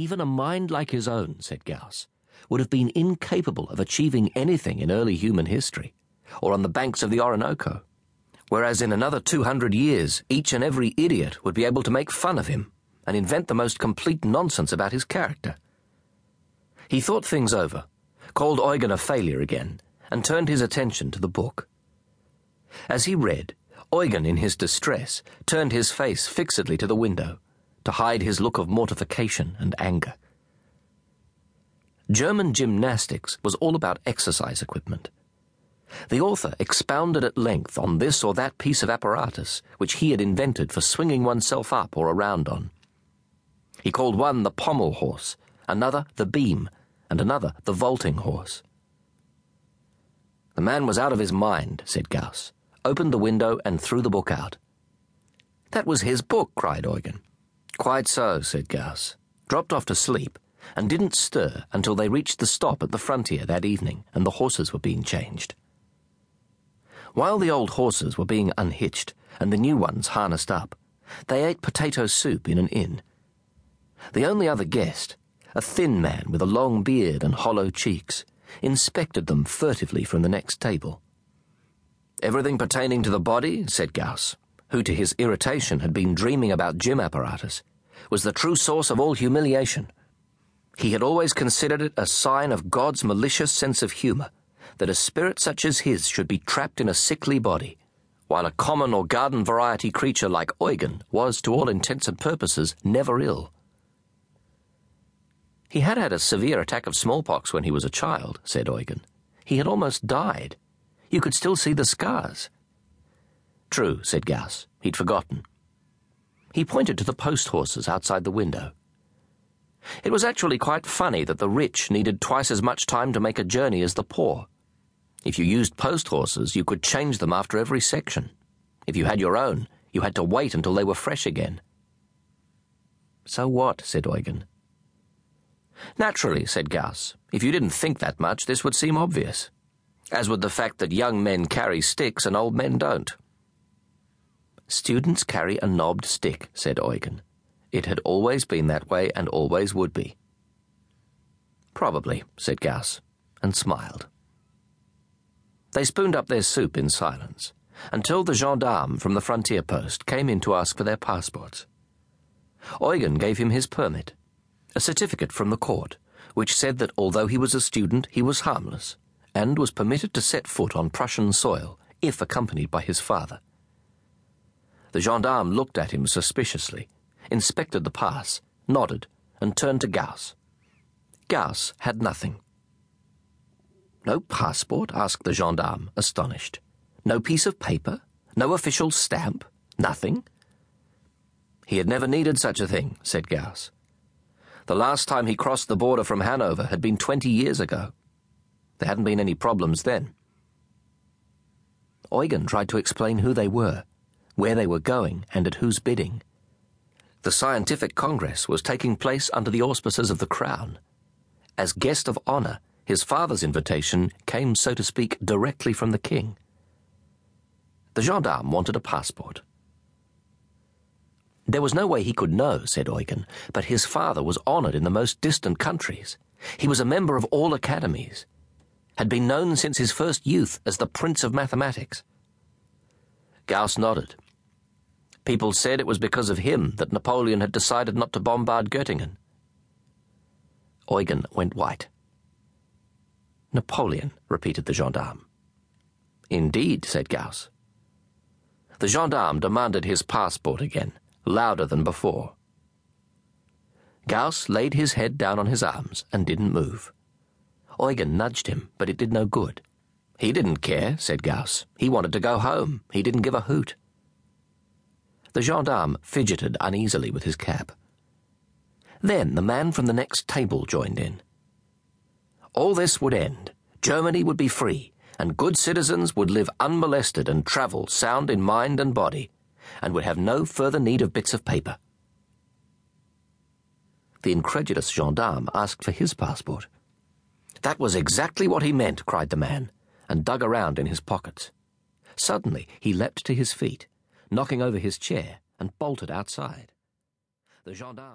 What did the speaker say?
Even a mind like his own, said Gauss, would have been incapable of achieving anything in early human history, or on the banks of the Orinoco. Whereas in another 200 years, each and every idiot would be able to make fun of him and invent the most complete nonsense about his character. He thought things over, called Eugen a failure again, and turned his attention to the book. As he read, Eugen, in his distress, turned his face fixedly to the window to hide his look of mortification and anger. German gymnastics was all about exercise equipment. The author expounded at length on this or that piece of apparatus which he had invented for swinging oneself up or around on. He called one the pommel horse, another the beam, and another the vaulting horse. The man was out of his mind, said Gauss, opened the window, and threw the book out. That was his book, cried Eugen. Quite so, said Gauss, dropped off to sleep, and didn't stir until they reached the stop at the frontier that evening and the horses were being changed. While the old horses were being unhitched and the new ones harnessed up, they ate potato soup in an inn. The only other guest, a thin man with a long beard and hollow cheeks, inspected them furtively from the next table. Everything pertaining to the body, said Gauss, who to his irritation had been dreaming about gym apparatus, was the true source of all humiliation. He had always considered it a sign of God's malicious sense of humor that a spirit such as his should be trapped in a sickly body, while a common or garden variety creature like Eugen was, to all intents and purposes, never ill. He had had a severe attack of smallpox when he was a child, said Eugen. He had almost died. You could still see the scars. True, said Gauss. He'd forgotten. He pointed to the post horses outside the window. It was actually quite funny that the rich needed twice as much time to make a journey as the poor. If you used post horses, you could change them after every section. If you had your own, you had to wait until they were fresh again. So what? said Eugen. Naturally, said Gauss. If you didn't think that much, this would seem obvious. As would the fact that young men carry sticks and old men don't. Students carry a knobbed stick, said Eugen. It had always been that way and always would be. Probably, said Gauss, and smiled. They spooned up their soup in silence until the gendarme from the frontier post came in to ask for their passports. Eugen gave him his permit a certificate from the court, which said that although he was a student, he was harmless, and was permitted to set foot on Prussian soil if accompanied by his father. The gendarme looked at him suspiciously, inspected the pass, nodded, and turned to Gauss. Gauss had nothing. No passport? asked the gendarme, astonished. No piece of paper? No official stamp? Nothing? He had never needed such a thing, said Gauss. The last time he crossed the border from Hanover had been 20 years ago. There hadn't been any problems then. Eugen tried to explain who they were, where they were going, and at whose bidding. The scientific congress was taking place under the auspices of the Crown. As guest of honor, his father's invitation came, so to speak, directly from the king. The gendarme wanted a passport. There was no way he could know, said Eugen, but his father was honoured in the most distant countries. He was a member of all academies, had been known since his first youth as the Prince of Mathematics. Gauss nodded. People said it was because of him that Napoleon had decided not to bombard Göttingen. Eugen went white. Napoleon, repeated the gendarme. Indeed, said Gauss. The gendarme demanded his passport again louder than before. Gauss laid his head down on his arms and didn't move. Eugen nudged him, but it did no good. He didn't care, said Gauss. He wanted to go home. He didn't give a hoot. The gendarme fidgeted uneasily with his cap. Then the man from the next table joined in. All this would end. Germany would be free, and good citizens would live unmolested and travel sound in mind and body and would have no further need of bits of paper. The incredulous gendarme asked for his passport. That was exactly what he meant, cried the man, and dug around in his pockets. Suddenly he leapt to his feet, knocking over his chair, and bolted outside. The gendarme